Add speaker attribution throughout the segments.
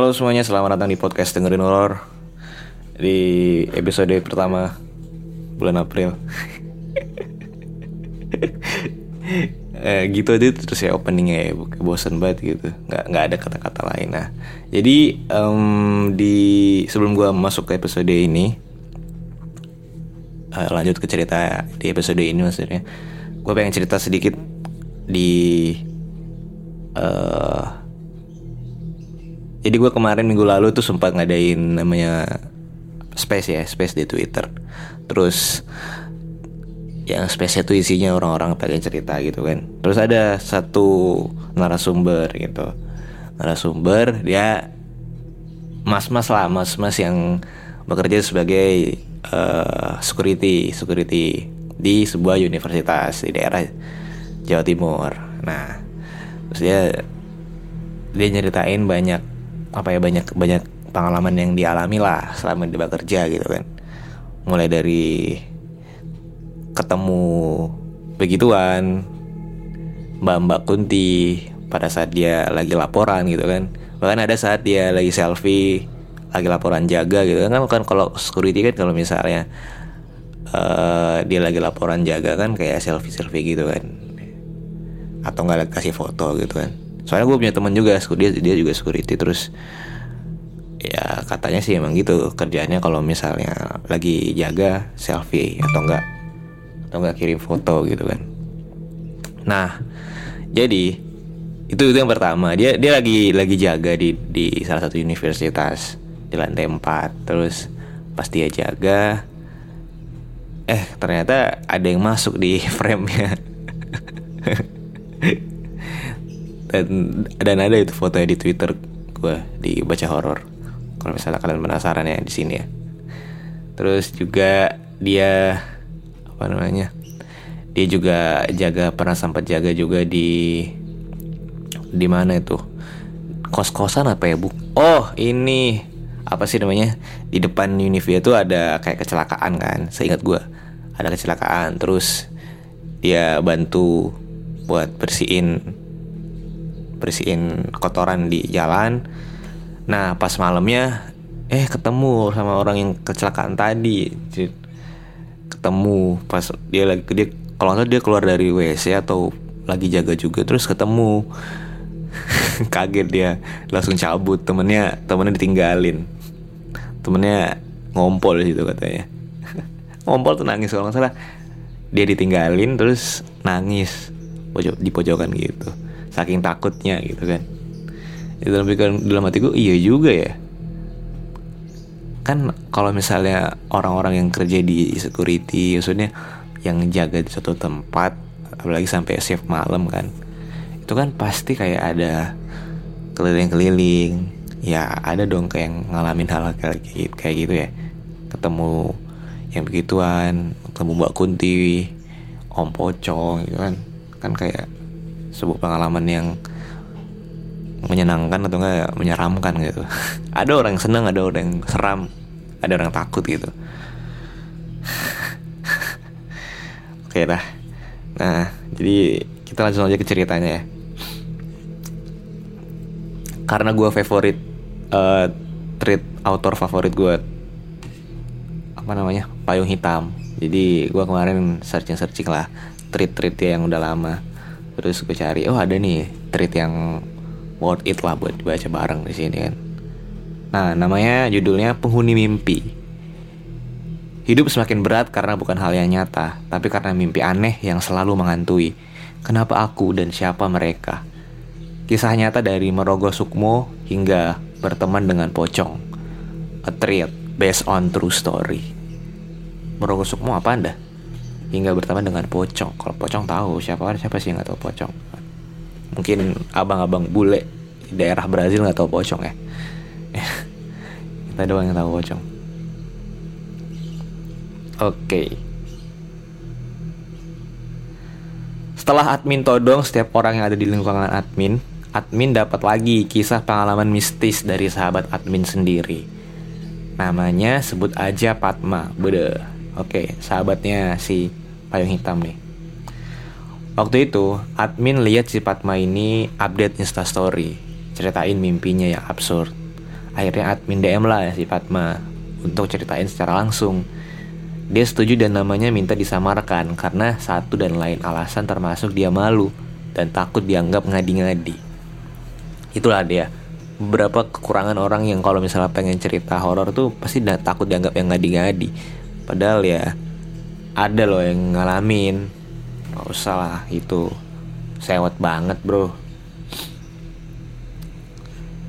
Speaker 1: Halo semuanya, selamat datang di podcast dengerin horor di episode pertama bulan April. eh, gitu aja terus ya openingnya ya, bosan banget gitu, nggak nggak ada kata-kata lain. Nah, jadi em, di sebelum gua masuk ke episode ini, eh, lanjut ke cerita di episode ini maksudnya, gue pengen cerita sedikit di eh jadi gue kemarin minggu lalu tuh sempat ngadain namanya space ya, space di Twitter. Terus yang space itu isinya orang-orang pengen cerita gitu kan. Terus ada satu narasumber gitu. Narasumber dia mas-mas lah, mas-mas yang bekerja sebagai eh, security, security di sebuah universitas di daerah Jawa Timur. Nah, terus dia dia nyeritain banyak apa ya banyak banyak pengalaman yang dialami lah selama dia bekerja gitu kan. Mulai dari ketemu begituan mbak mbak Kunti pada saat dia lagi laporan gitu kan. Bahkan ada saat dia lagi selfie lagi laporan jaga gitu kan. Kan kalau security kan kalau misalnya eh, dia lagi laporan jaga kan kayak selfie selfie gitu kan. Atau nggak kasih foto gitu kan soalnya gue punya teman juga dia dia juga security terus ya katanya sih emang gitu kerjanya kalau misalnya lagi jaga selfie atau enggak atau enggak kirim foto gitu kan. Nah jadi itu itu yang pertama. Dia dia lagi lagi jaga di di salah satu universitas di lantai 4 terus pas dia jaga eh ternyata ada yang masuk di frame-nya dan dan ada itu fotonya di Twitter gue di baca horor kalau misalnya kalian penasaran ya di sini ya. Terus juga dia apa namanya dia juga jaga pernah sempat jaga juga di di mana itu? Kos kosan apa ya bu? Oh ini apa sih namanya di depan Univia itu ada kayak kecelakaan kan seingat gue ada kecelakaan terus dia bantu buat bersihin bersihin kotoran di jalan. Nah pas malamnya eh ketemu sama orang yang kecelakaan tadi. Ketemu pas dia lagi dia kalau nggak dia keluar dari WC atau lagi jaga juga terus ketemu. Kaget dia langsung cabut temennya temennya ditinggalin. Temennya ngompol di situ katanya. ngompol tuh nangis kalau nggak salah. Dia ditinggalin terus nangis di pojokan gitu saking takutnya gitu kan. Itu dalam pikiran dalam hati gue iya juga ya. Kan kalau misalnya orang-orang yang kerja di security maksudnya yang jaga di suatu tempat apalagi sampai shift malam kan itu kan pasti kayak ada keliling-keliling. Ya ada dong kayak yang ngalamin hal, -hal kayak gitu, kayak gitu ya. Ketemu yang begituan ketemu Mbak Kunti Om Pocong gitu kan. Kan kayak sebuah pengalaman yang menyenangkan atau enggak menyeramkan gitu. ada orang yang senang, ada orang yang seram, ada orang yang takut gitu. Oke dah. Nah, jadi kita langsung aja ke ceritanya ya. Karena gue favorit uh, treat author favorit gue apa namanya payung hitam. Jadi gue kemarin searching searching lah treat treat yang udah lama terus gue cari oh ada nih treat yang worth it lah buat dibaca bareng di sini kan nah namanya judulnya penghuni mimpi hidup semakin berat karena bukan hal yang nyata tapi karena mimpi aneh yang selalu mengantui Kenapa aku dan siapa mereka? Kisah nyata dari Merogo Sukmo hingga berteman dengan Pocong. A thread based on true story. Merogo Sukmo apa anda? Hingga berteman dengan Pocong. Kalau Pocong tahu siapa siapa sih nggak tahu Pocong? Mungkin abang-abang bule di daerah Brazil nggak tahu Pocong ya. Kita doang yang tahu Pocong. Oke. Setelah admin todong setiap orang yang ada di lingkungan admin, admin dapat lagi kisah pengalaman mistis dari sahabat admin sendiri. Namanya sebut aja Padma. Bede. Oke, sahabatnya si payung hitam nih. Waktu itu, admin lihat si Padma ini update instastory, ceritain mimpinya yang absurd. Akhirnya admin DM lah si Padma untuk ceritain secara langsung dia setuju dan namanya minta disamarkan karena satu dan lain alasan termasuk dia malu dan takut dianggap ngadi-ngadi. Itulah dia. Beberapa kekurangan orang yang kalau misalnya pengen cerita horor tuh pasti dah takut dianggap yang ngadi-ngadi. Padahal ya ada loh yang ngalamin. Gak usah lah itu sewot banget bro.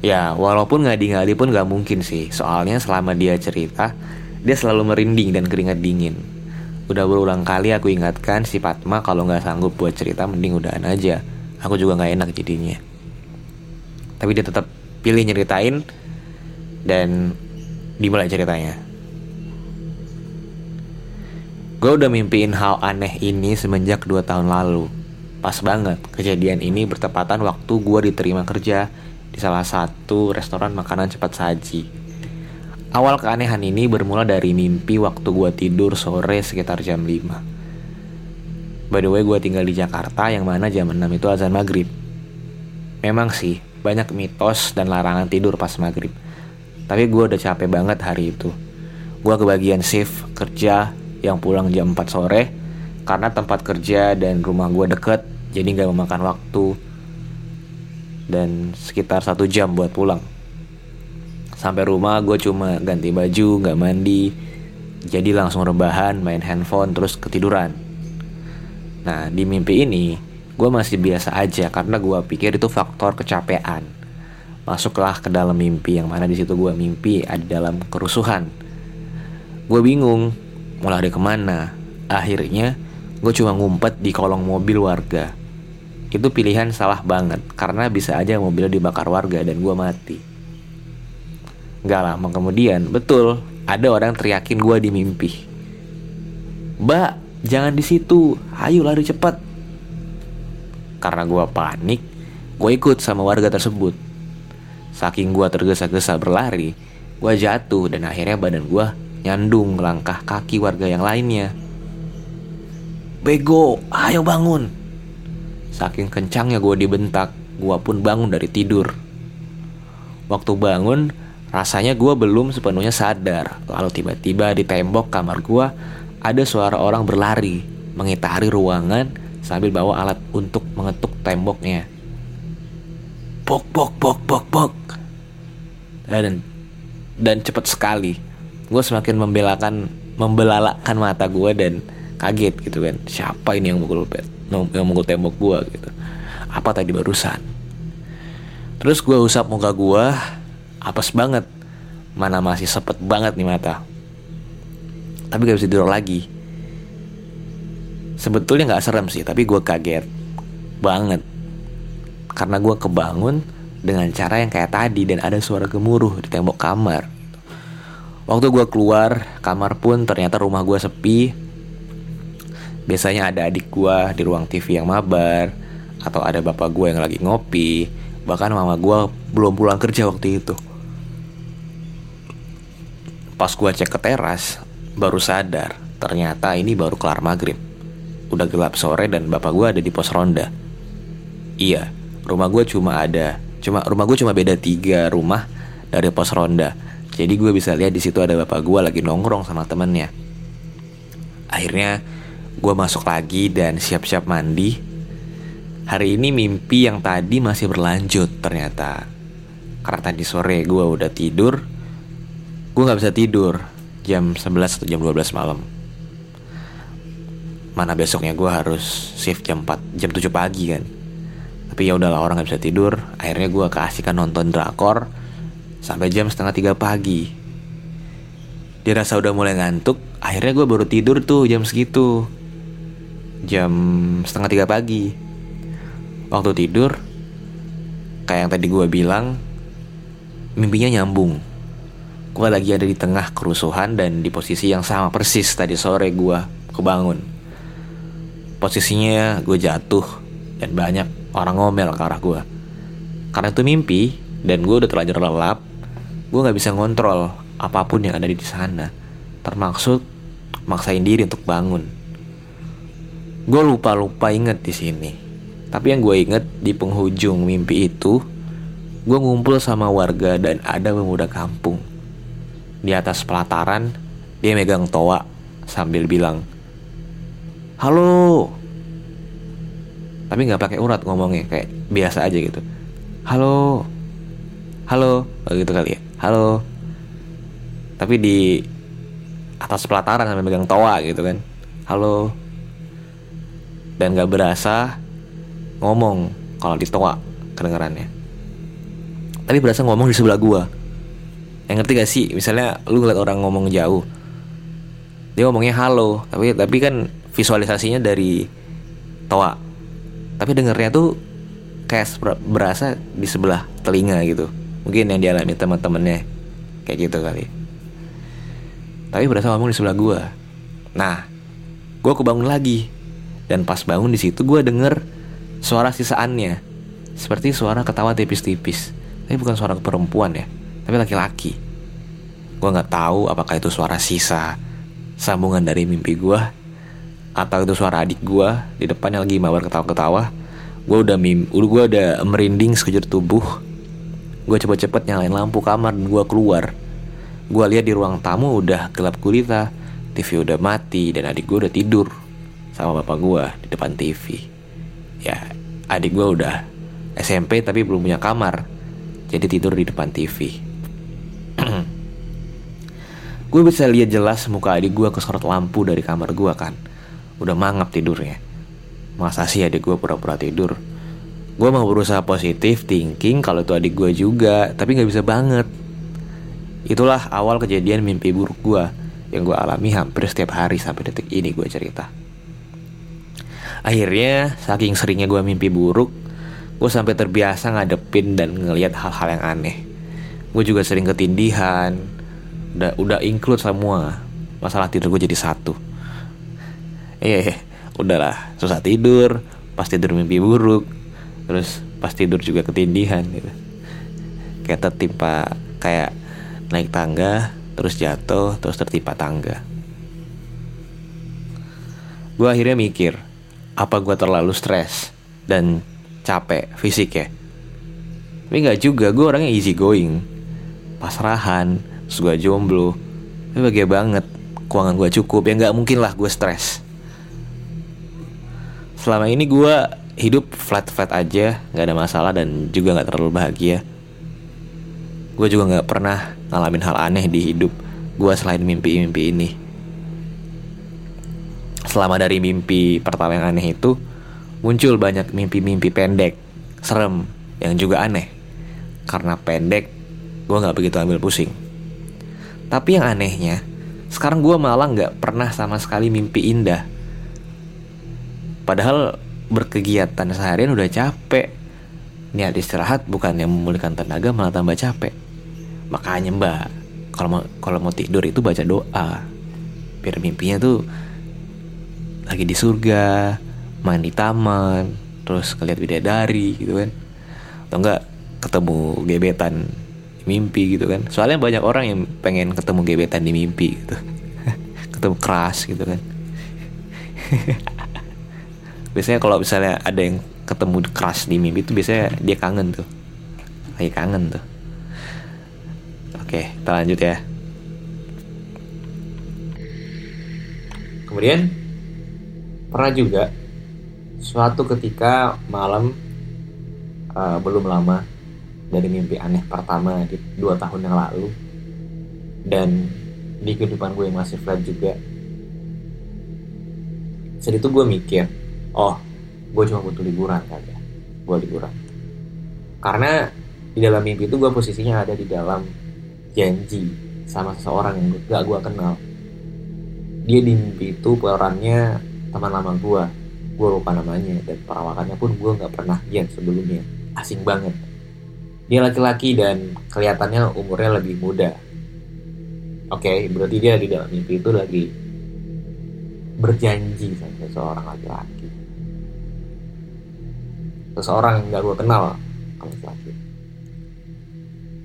Speaker 1: Ya walaupun ngadi-ngadi pun gak mungkin sih. Soalnya selama dia cerita dia selalu merinding dan keringat dingin. Udah berulang kali aku ingatkan si Fatma kalau nggak sanggup buat cerita mending udahan aja. Aku juga nggak enak jadinya. Tapi dia tetap pilih nyeritain dan dimulai ceritanya. Gue udah mimpiin hal aneh ini semenjak 2 tahun lalu. Pas banget, kejadian ini bertepatan waktu gue diterima kerja di salah satu restoran makanan cepat saji Awal keanehan ini bermula dari mimpi waktu gue tidur sore sekitar jam 5. By the way, gue tinggal di Jakarta yang mana jam 6 itu azan maghrib. Memang sih, banyak mitos dan larangan tidur pas maghrib. Tapi gue udah capek banget hari itu. Gue kebagian shift kerja yang pulang jam 4 sore karena tempat kerja dan rumah gue deket, jadi gak memakan waktu dan sekitar satu jam buat pulang. Sampai rumah gue cuma ganti baju, gak mandi. Jadi langsung rebahan, main handphone, terus ketiduran. Nah, di mimpi ini, gue masih biasa aja karena gue pikir itu faktor kecapean. Masuklah ke dalam mimpi yang mana di situ gue mimpi ada dalam kerusuhan. Gue bingung mau lari ke mana. Akhirnya gue cuma ngumpet di kolong mobil warga. Itu pilihan salah banget karena bisa aja mobilnya dibakar warga dan gue mati. Gak lama kemudian, betul, ada orang teriakin gue di mimpi. Mbak, jangan di situ, ayo lari cepat. Karena gue panik, gue ikut sama warga tersebut. Saking gue tergesa-gesa berlari, gue jatuh dan akhirnya badan gue nyandung langkah kaki warga yang lainnya. Bego, ayo bangun. Saking kencangnya gue dibentak, gue pun bangun dari tidur. Waktu bangun, Rasanya gue belum sepenuhnya sadar. Lalu tiba-tiba di tembok kamar gue ada suara orang berlari mengitari ruangan sambil bawa alat untuk mengetuk temboknya. Pok pok pok pok pok. Dan dan cepat sekali. Gue semakin membelakan membelalakan mata gue dan kaget gitu kan. Siapa ini yang mukul pet? Yang mukul tembok gue gitu. Apa tadi barusan? Terus gue usap muka gue apes banget mana masih sepet banget nih mata tapi gak bisa tidur lagi sebetulnya gak serem sih tapi gue kaget banget karena gue kebangun dengan cara yang kayak tadi dan ada suara gemuruh di tembok kamar waktu gue keluar kamar pun ternyata rumah gue sepi biasanya ada adik gue di ruang TV yang mabar atau ada bapak gue yang lagi ngopi bahkan mama gue belum pulang kerja waktu itu Pas gue cek ke teras, baru sadar ternyata ini baru kelar maghrib. Udah gelap sore dan bapak gue ada di pos ronda. Iya, rumah gue cuma ada, cuma rumah gue cuma beda tiga rumah dari pos ronda. Jadi gue bisa lihat di situ ada bapak gue lagi nongkrong sama temennya. Akhirnya gue masuk lagi dan siap-siap mandi. Hari ini mimpi yang tadi masih berlanjut ternyata. Karena tadi sore gue udah tidur, gue nggak bisa tidur jam 11 atau jam 12 malam mana besoknya gue harus shift jam 4 jam 7 pagi kan tapi ya udahlah orang nggak bisa tidur akhirnya gue keasikan nonton drakor sampai jam setengah tiga pagi. Dia rasa udah mulai ngantuk akhirnya gue baru tidur tuh jam segitu. Jam setengah tiga pagi. Waktu tidur kayak yang tadi gue bilang mimpinya nyambung. Gue lagi ada di tengah kerusuhan dan di posisi yang sama persis tadi sore gue kebangun. Posisinya gue jatuh dan banyak orang ngomel ke arah gue karena itu mimpi dan gue udah terlanjur lelap gue nggak bisa ngontrol apa pun yang ada di sana. Termaksud maksain diri untuk bangun. Gue lupa lupa inget di sini. Tapi yang gue inget di penghujung mimpi itu gue ngumpul sama warga dan ada pemuda kampung. Di atas pelataran dia megang toa sambil bilang halo. Tapi nggak pakai urat ngomongnya kayak biasa aja gitu. Halo. Halo oh, gitu kali ya halo. Tapi di atas pelataran sambil megang toa gitu kan. Halo. Dan gak berasa ngomong kalau di toa kedengarannya. Tapi berasa ngomong di sebelah gua. Yang ngerti gak sih? Misalnya lu ngeliat orang ngomong jauh. Dia ngomongnya halo tapi tapi kan visualisasinya dari toa. Tapi dengernya tuh kayak berasa di sebelah telinga gitu mungkin yang dialami teman-temannya. Kayak gitu kali. Tapi berasa ngomong di sebelah gue nah gue kebangun lagi. Dan pas bangun di situ gue denger suara sisaannya. Seperti suara ketawa tipis-tipis. Tapi bukan suara perempuan ya. Tapi laki-laki. Gue nggak tahu apakah itu suara sisa sambungan dari mimpi gue atau itu suara adik gue di depannya lagi mawar ketawa-ketawa. Gue udah mim gue udah merinding sekejur tubuh gue cepet-cepet nyalain lampu kamar dan gue keluar. Gue lihat di ruang tamu udah gelap gulita TV udah mati dan adik gue udah tidur sama bapak gue di depan TV ya adik gue udah SMP tapi belum punya kamar jadi tidur di depan TV gue bisa lihat jelas muka adik gue kesorot lampu dari kamar gue kan. Udah mangap tidurnya. Masa sih adik gue pura-pura tidur gue mau berusaha positif thinking kalau itu adik gue juga tapi nggak bisa banget. Itulah awal kejadian mimpi buruk gue yang gue alami hampir setiap hari sampai detik ini gue cerita. Akhirnya saking seringnya gue mimpi buruk gue sampai terbiasa ngadepin dan ngelihat hal-hal yang aneh. Gue juga sering ketindihan udah udah include semua. Masalah tidur gue jadi satu. Eh udahlah susah tidur pas tidur mimpi buruk terus pas tidur juga ketindihan gitu. Kayak tertimpa kayak naik tangga terus jatuh terus tertimpa tangga. Gue akhirnya mikir apa gue terlalu stres dan capek fisik ya tapi nggak juga gue orangnya easy going. Pasrahan terus gue jomblo. Tapi bahagia banget keuangan gue cukup. Ya nggak mungkin lah gue stres. Selama ini gue hidup flat flat aja nggak ada masalah dan juga nggak terlalu bahagia. Gue juga nggak pernah ngalamin hal aneh di hidup gue selain mimpi-mimpi ini. Selama dari mimpi pertama yang aneh itu muncul banyak mimpi-mimpi pendek serem yang juga aneh. Karena pendek gue nggak begitu ambil pusing. Tapi yang anehnya sekarang gue malah nggak pernah sama sekali mimpi indah. Padahal berkegiatan seharian udah capek. Niat istirahat bukan yang memulihkan tenaga malah tambah capek. Makanya mbak, kalau mau mau tidur itu baca doa. Biar mimpinya tuh lagi di surga, main di taman, terus ngeliat bidadari gitu kan. Atau enggak ketemu gebetan di mimpi gitu kan. Soalnya banyak orang yang pengen ketemu gebetan di mimpi gitu. ketemu keras gitu kan. biasanya kalau misalnya ada yang ketemu keras di mimpi itu biasanya dia kangen tuh. Lagi kangen tuh. Oke kita lanjut ya. Kemudian pernah juga suatu ketika malam uh, belum lama dari mimpi aneh pertama di dua tahun yang lalu dan di kehidupan gue yang masih flat juga saat itu gue mikir oh gue cuma butuh liburan kali gue liburan. Karena di dalam mimpi itu gue posisinya ada di dalam janji sama seseorang yang gak gue kenal. Dia di mimpi itu perannya teman lama gue gue lupa namanya dan perawakannya pun gue nggak pernah lihat sebelumnya. Asing banget. Dia laki-laki dan kelihatannya umurnya lebih muda. Oke okay, berarti dia di dalam mimpi itu lagi berjanji sama seseorang laki-laki seseorang yang gak gue kenal laki-laki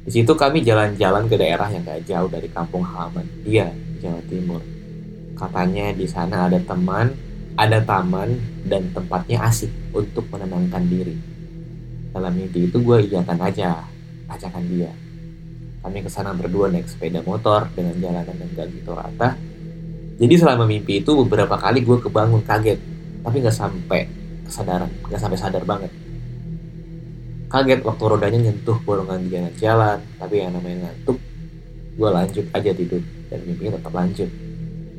Speaker 1: di situ kami jalan-jalan ke daerah yang gak jauh dari kampung halaman dia Jawa Timur katanya di sana ada teman ada taman dan tempatnya asik untuk menenangkan diri. Dalam mimpi itu gue iyakan aja ajakan dia. Kami ke sana berdua naik sepeda motor dengan jalanan yang gak gitu rata. Jadi selama mimpi itu beberapa kali gue kebangun kaget, tapi nggak sampai kesadaran, nggak sampai sadar banget. Kaget waktu rodanya nyentuh bolongan di jalan-jalan, tapi yang namanya ngantuk, gue lanjut aja tidur dan mimpinya tetap lanjut.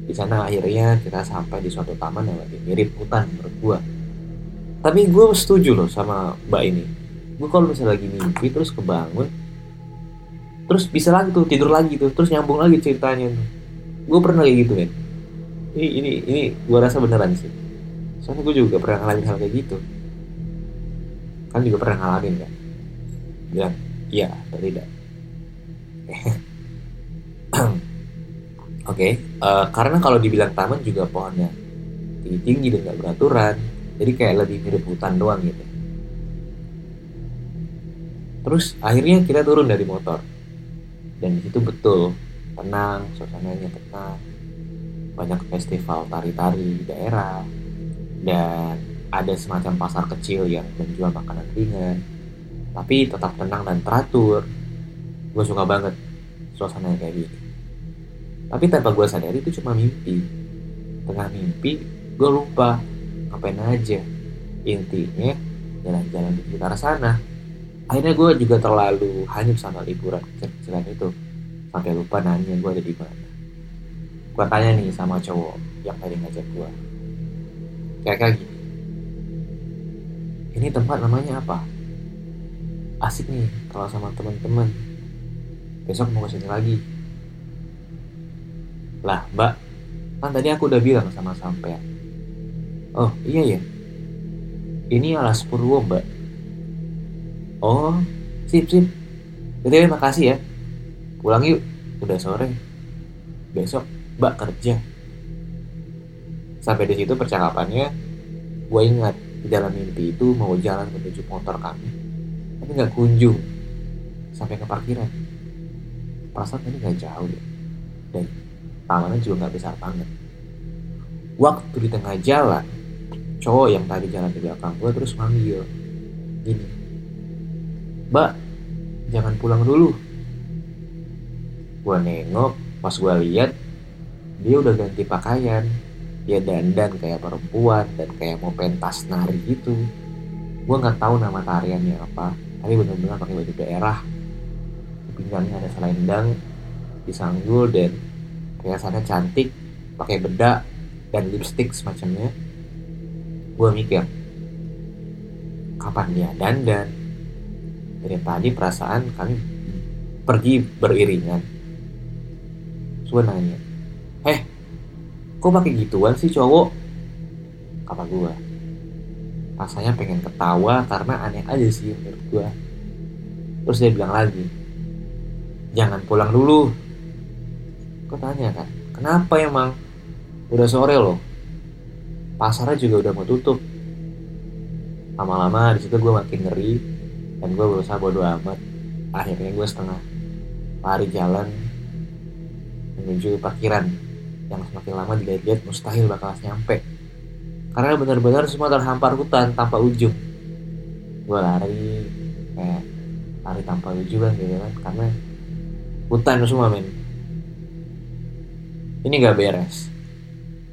Speaker 1: Di sana akhirnya kita sampai di suatu taman yang lebih mirip hutan menurut gue. Tapi gue setuju loh sama mbak ini. Gue kalau misalnya lagi mimpi terus kebangun, terus bisa lagi tuh tidur lagi tuh, terus nyambung lagi ceritanya tuh. Gue pernah kayak gitu kan. Ini ini ini gue rasa beneran sih. Soalnya gue juga pernah ngalamin hal kayak gitu. Kan juga pernah ngalamin kan. Bilang iya atau tidak. Oke, okay. uh, eh, karena kalau dibilang taman juga pohonnya tinggi tinggi dan nggak beraturan, jadi kayak lebih mirip hutan doang gitu. Terus akhirnya kita turun dari motor dan itu betul tenang, suasananya tenang, banyak festival tari-tari di daerah dan ada semacam pasar kecil yang menjual makanan ringan, tapi tetap tenang dan teratur. Gue suka banget suasananya kayak gini. Tapi tanpa gue sadari itu cuma mimpi. Tengah mimpi gue lupa ngapain aja. Intinya jalan-jalan di sekitar sana. Akhirnya gue juga terlalu hanyut sama liburan kecil-kecilan itu. Sampai lupa nanya gue ada di mana. Gue tanya nih sama cowok yang tadi ngajak gue kayak gini ini tempat namanya apa asik nih kalau sama teman-teman besok mau ke sini lagi lah mbak, kan tadi aku udah bilang sama sampean. Oh iya ya, ini alas purwo mbak. Oh, sip sip. Jadi makasih ya. Pulang yuk, udah sore. Besok mbak kerja. Sampai di situ percakapannya, gue ingat di dalam mimpi itu mau jalan menuju motor kami, tapi nggak kunjung sampai ke parkiran. Perasaan ini nggak jauh ya. Dan tangannya juga nggak besar banget waktu di tengah jalan cowok yang tadi jalan di belakang gue terus manggil gini mbak jangan pulang dulu gue nengok pas gue lihat dia udah ganti pakaian dia dandan kayak perempuan dan kayak mau pentas nari gitu gue nggak tahu nama tariannya apa tapi benar-benar pakai baju daerah pinggangnya ada selendang disanggul dan Kelihatannya cantik, pakai bedak dan lipstick semacamnya. Gue mikir, kapan dia dandan? Dari tadi perasaan kami pergi beriringan. Gue nanya, eh, kok pakai gituan sih cowok? Kata gue, rasanya pengen ketawa karena aneh aja sih menurut gue. Terus dia bilang lagi, jangan pulang dulu, Gue tanya kan, kenapa emang? Udah sore loh. Pasarnya juga udah mau tutup. Lama-lama di situ gue makin ngeri dan gue berusaha bodo amat. Akhirnya gue setengah lari jalan menuju parkiran yang semakin lama dilihat-lihat mustahil bakal nyampe. Karena benar-benar semua terhampar hutan tanpa ujung. Gue lari kayak lari tanpa ujung kan gitu kan. Karena hutan semua men. Ini gak beres.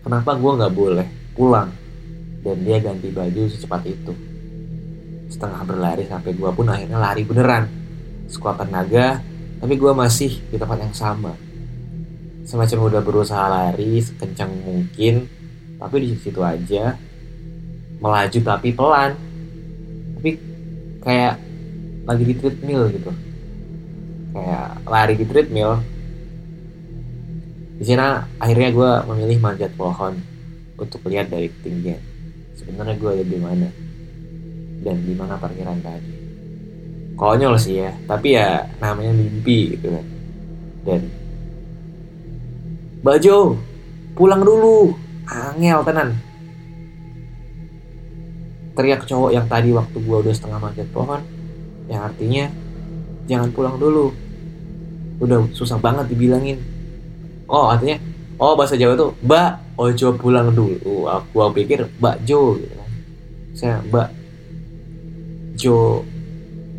Speaker 1: Kenapa gue gak boleh pulang dan dia ganti baju secepat itu? Setengah berlari sampai gue pun akhirnya lari beneran. Sekuat tenaga tapi gue masih di tempat yang sama semacam udah berusaha lari sekencang mungkin tapi di situ aja. Melaju tapi pelan. Tapi kayak lagi di treadmill gitu. Kayak lari di treadmill. Di sana akhirnya gue memilih manjat pohon untuk lihat dari ketinggian. Sebenarnya gue ada di mana dan di mana parkiran tadi. Konyol sih ya tapi ya namanya mimpi gitu kan. Dan Bajo pulang dulu. Angel tenan. Teriak cowok yang tadi waktu gua udah setengah manjat pohon. Yang artinya jangan pulang dulu. Udah susah banget dibilangin. Oh artinya oh bahasa Jawa tuh mbak ojo pulang dulu. Aku aku pikir mbak Jo gitu kan. Saya mbak Jo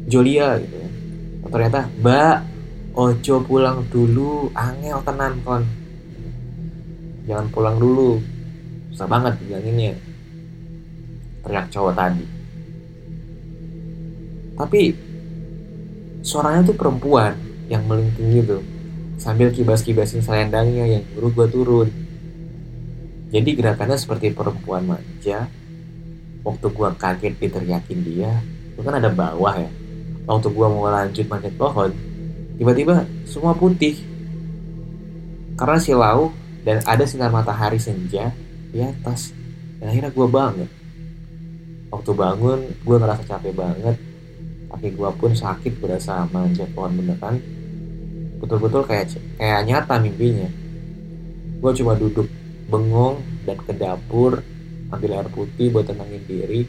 Speaker 1: Jolia gitu kan. Ternyata mbak ojo pulang dulu. Angel tenan kon jangan pulang dulu. Susah banget bilanginnya teriak cowok tadi. Tapi suaranya tuh perempuan yang melingking gitu. Sambil kibas-kibasin selendangnya yang nyuruh gue turun. Jadi gerakannya seperti perempuan manja. Waktu gue kaget diteriakin dia itu kan ada bawah ya. Waktu gue mau lanjut manjat pohon tiba-tiba semua putih. Karena silau dan ada sinar matahari senja di atas. Dan akhirnya gue bangun. Waktu bangun gue ngerasa capek banget. Kaki gue pun sakit berasa manjat pohon beneran. Betul-betul kayak kayak nyata mimpinya. Gue cuma duduk bengong dan ke dapur ambil air putih buat tenangin diri.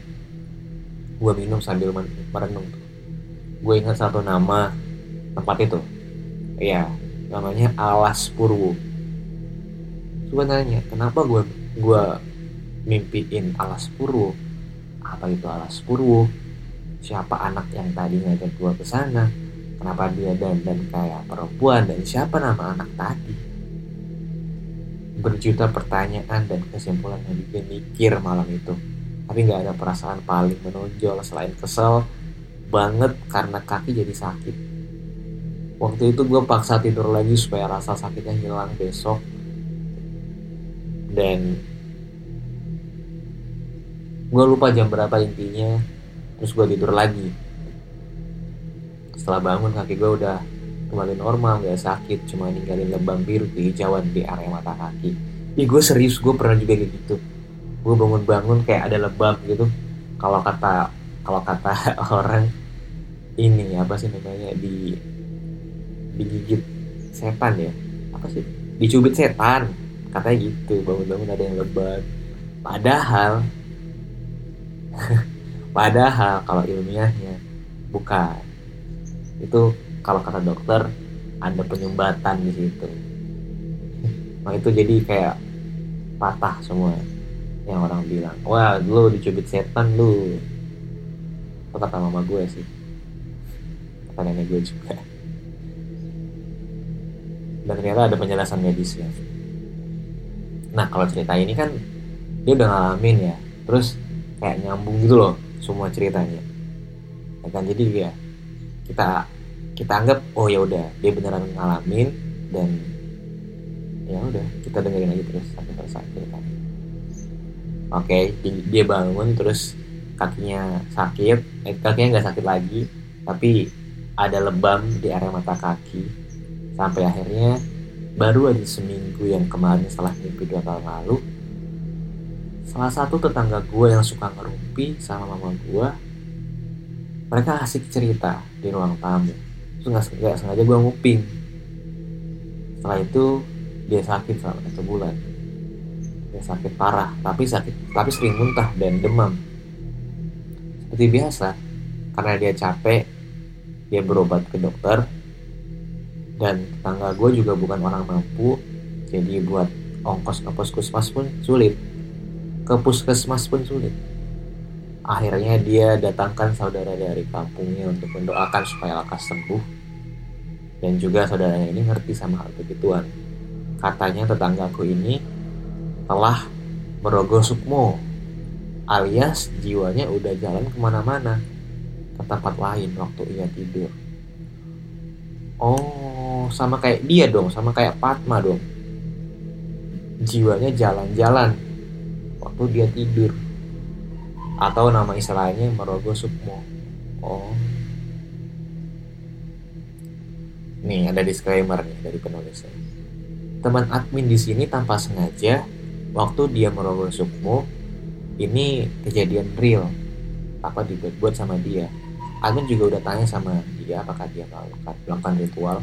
Speaker 1: Gue minum sambil merenung. Gue ingat satu nama tempat itu. Iya namanya Alas Purwo gue nanya kenapa gue gue mimpiin Alas Purwo? Apa itu alas purwo? Siapa anak yang tadi ngajak gua ke sana? Kenapa dia dandan kayak perempuan? Dan siapa nama anak tadi? Berjuta pertanyaan dan kesimpulan yang bikin mikir malam itu. Tapi nggak ada perasaan paling menonjol selain kesel banget karena kaki jadi sakit. Waktu itu gue paksa tidur lagi supaya rasa sakitnya hilang besok dan gue lupa jam berapa intinya. Terus gue tidur lagi. Setelah bangun kaki gue udah kembali normal gak sakit cuma ninggalin lebam biru kehijauan di area mata kaki. Ih gue serius gue pernah juga kayak gitu. Gue bangun-bangun kayak ada lebam gitu. Kalau kata kalau kata orang ini apa sih namanya di digigit setan ya? Apa sih? Dicubit setan katanya gitu bangun-bangun ada yang lebam padahal Padahal kalau ilmiahnya bukan. Itu kalau kata dokter ada penyumbatan di situ. Nah itu jadi kayak patah semua yang orang bilang. Wah lu dicubit setan lu. Itu kata mama gue sih. Kata nenek gue juga. Dan ternyata ada penjelasan medisnya. Nah kalau cerita ini kan dia udah ngalamin ya. Terus kayak nyambung gitu loh semua ceritanya. Ya kan? Jadi ya kita kita anggap oh ya udah dia beneran ngalamin dan ya udah kita dengerin aja terus sampai selesai ceritanya. Oke dia bangun terus kakinya sakit eh, kakinya nggak sakit lagi tapi ada lebam di area mata kaki. Sampai akhirnya baru aja seminggu yang kemarin setelah mimpi dua tahun lalu salah satu tetangga gue yang suka ngerumpi sama mama gue mereka asik cerita di ruang tamu. Terus nggak sengaja gue nguping. Setelah itu dia sakit selama satu bulan. Dia sakit parah tapi sakit tapi sering muntah dan demam. Seperti biasa karena dia capek dia berobat ke dokter dan tetangga gue juga bukan orang mampu jadi buat ongkos ke puskesmas pun sulit ke puskesmas pun sulit. Akhirnya dia datangkan saudara dari kampungnya untuk mendoakan supaya lekas sembuh. Dan juga saudaranya ini ngerti sama hal begituan. Katanya tetanggaku ini telah merogoh sukmo alias jiwanya udah jalan ke mana-mana ke tempat lain waktu ia tidur. Oh, sama kayak dia dong, sama kayak Fatma dong. Jiwanya jalan-jalan waktu dia tidur. Atau nama istilahnya merogoh sukmo. Oh. Nih ada disclaimer nih dari penulisnya teman admin di sini tanpa sengaja waktu dia merogoh sukmo ini kejadian real. Apa dibuat-buat sama dia? Admin juga udah tanya sama dia apakah dia melakukan ritual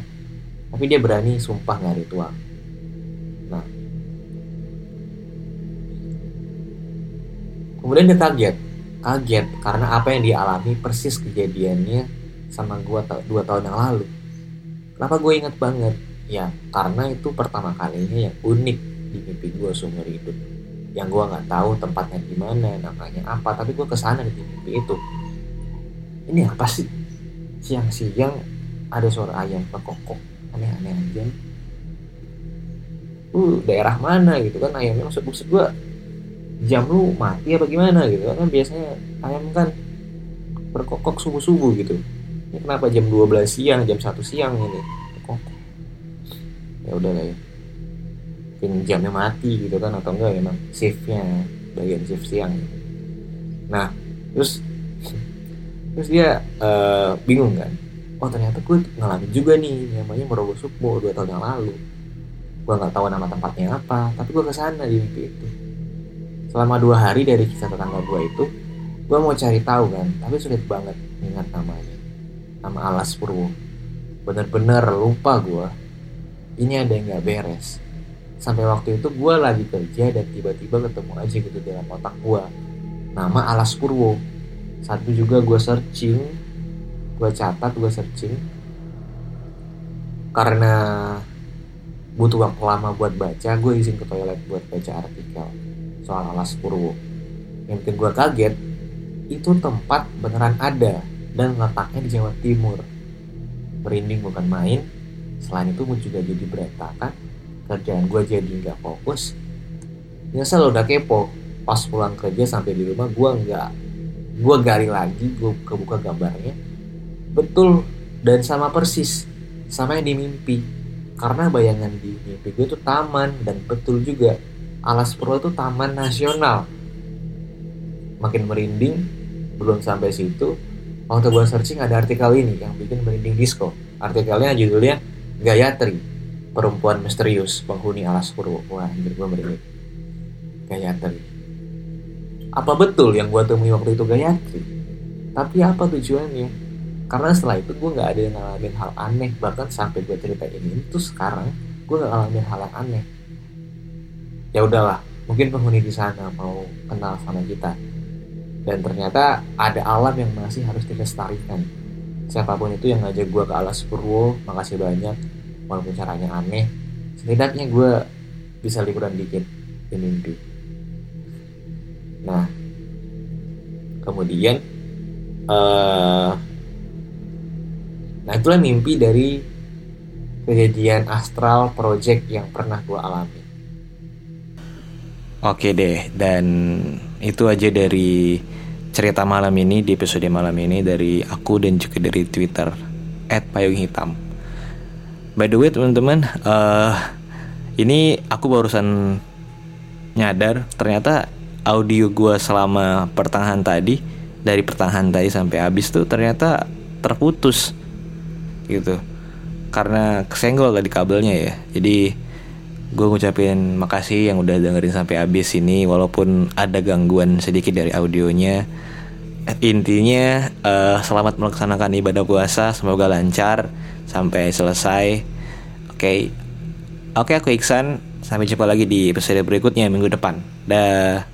Speaker 1: tapi dia berani sumpah nggak ritual nah. Kemudian dia kaget. Kaget karena apa yang dia alami persis kejadiannya sama gua dua tahun yang lalu. Kenapa gue inget banget? Ya karena itu pertama kalinya yang unik di mimpi gue seumur hidup. Yang gue nggak tahu tempatnya di mana namanya apa tapi gue ke sana di mimpi itu. Ini apa sih? Siang-siang ada suara ayam kekokok aneh-aneh. Aja uh daerah mana gitu kan? Ayamnya maksud maksud gue jam lu mati apa gimana gitu kan? Biasanya ayam kan berkokok subuh subuh gitu. Ini kenapa jam 12 siang jam 1 siang ini? Berkokok. Ya udah lah ya. Mungkin jamnya mati gitu kan? Atau enggak emang shiftnya bagian shift siang. Nah terus terus dia uh, bingung kan oh ternyata gue ngalamin juga nih namanya Merogoh Sukmo dua tahun yang lalu. Gue nggak tahu nama tempatnya apa tapi gue ke sana di mimpi itu. Selama dua hari dari kisah tetangga gue itu gue mau cari tahu kan tapi sulit banget ingat namanya. Nama Alas Purwo. Bener-bener lupa gue ini ada yang nggak beres. Sampai waktu itu gue lagi kerja dan tiba-tiba ketemu aja gitu dalam otak gue nama Alas Purwo. Satu juga gue searching gue catat gue searching karena butuh waktu lama buat baca gue izin ke toilet buat baca artikel soal alas Purwo. Yang bikin gue kaget, itu tempat beneran ada dan letaknya di Jawa Timur. Merinding bukan main, selain itu gue juga jadi berantakan, kerjaan gue jadi nggak fokus. Nyesel udah kepo, pas pulang kerja sampai di rumah gue nggak, gue gali lagi, gue kebuka gambarnya, betul dan sama persis, sama yang di mimpi. Karena bayangan di mimpi gue itu taman dan betul juga Alas Purwo itu taman nasional. Makin merinding, belum sampai situ. Waktu gue searching ada artikel ini yang bikin merinding disco. Artikelnya judulnya Gayatri, perempuan misterius penghuni Alas Purwo. Wah, anjir gue merinding. Gayatri. Apa betul yang gue temui waktu itu Gayatri? Tapi apa tujuannya? Karena setelah itu gue gak ada yang ngalamin hal aneh. Bahkan sampai gue cerita ini itu sekarang Gue gak ngalamin hal yang aneh. Ya udahlah mungkin penghuni di sana mau kenal sama kita. Dan ternyata ada alam yang masih harus dilestarikan. Siapa pun itu yang ngajak gue ke alas Purwo makasih banyak walaupun caranya aneh. Setidaknya gue bisa liburan dikit di mimpi. Nah kemudian uh, nah itulah mimpi dari kejadian astral project yang pernah gue alami
Speaker 2: Oke deh, dan itu aja dari cerita malam ini di episode malam ini dari aku dan juga dari Twitter @payunghitam. By the way teman-teman, uh, ini aku barusan nyadar ternyata audio gue selama pertengahan tadi dari pertengahan tadi sampai habis tuh ternyata terputus gitu. Karena kesenggol tadi kabelnya ya. Jadi gue ngucapin makasih yang udah dengerin sampai habis ini walaupun ada gangguan sedikit dari audionya. Intinya uh, selamat melaksanakan ibadah puasa semoga lancar sampai selesai. Oke. Okay. oke okay, aku Iksan. Sampai jumpa lagi di episode berikutnya minggu depan. Dah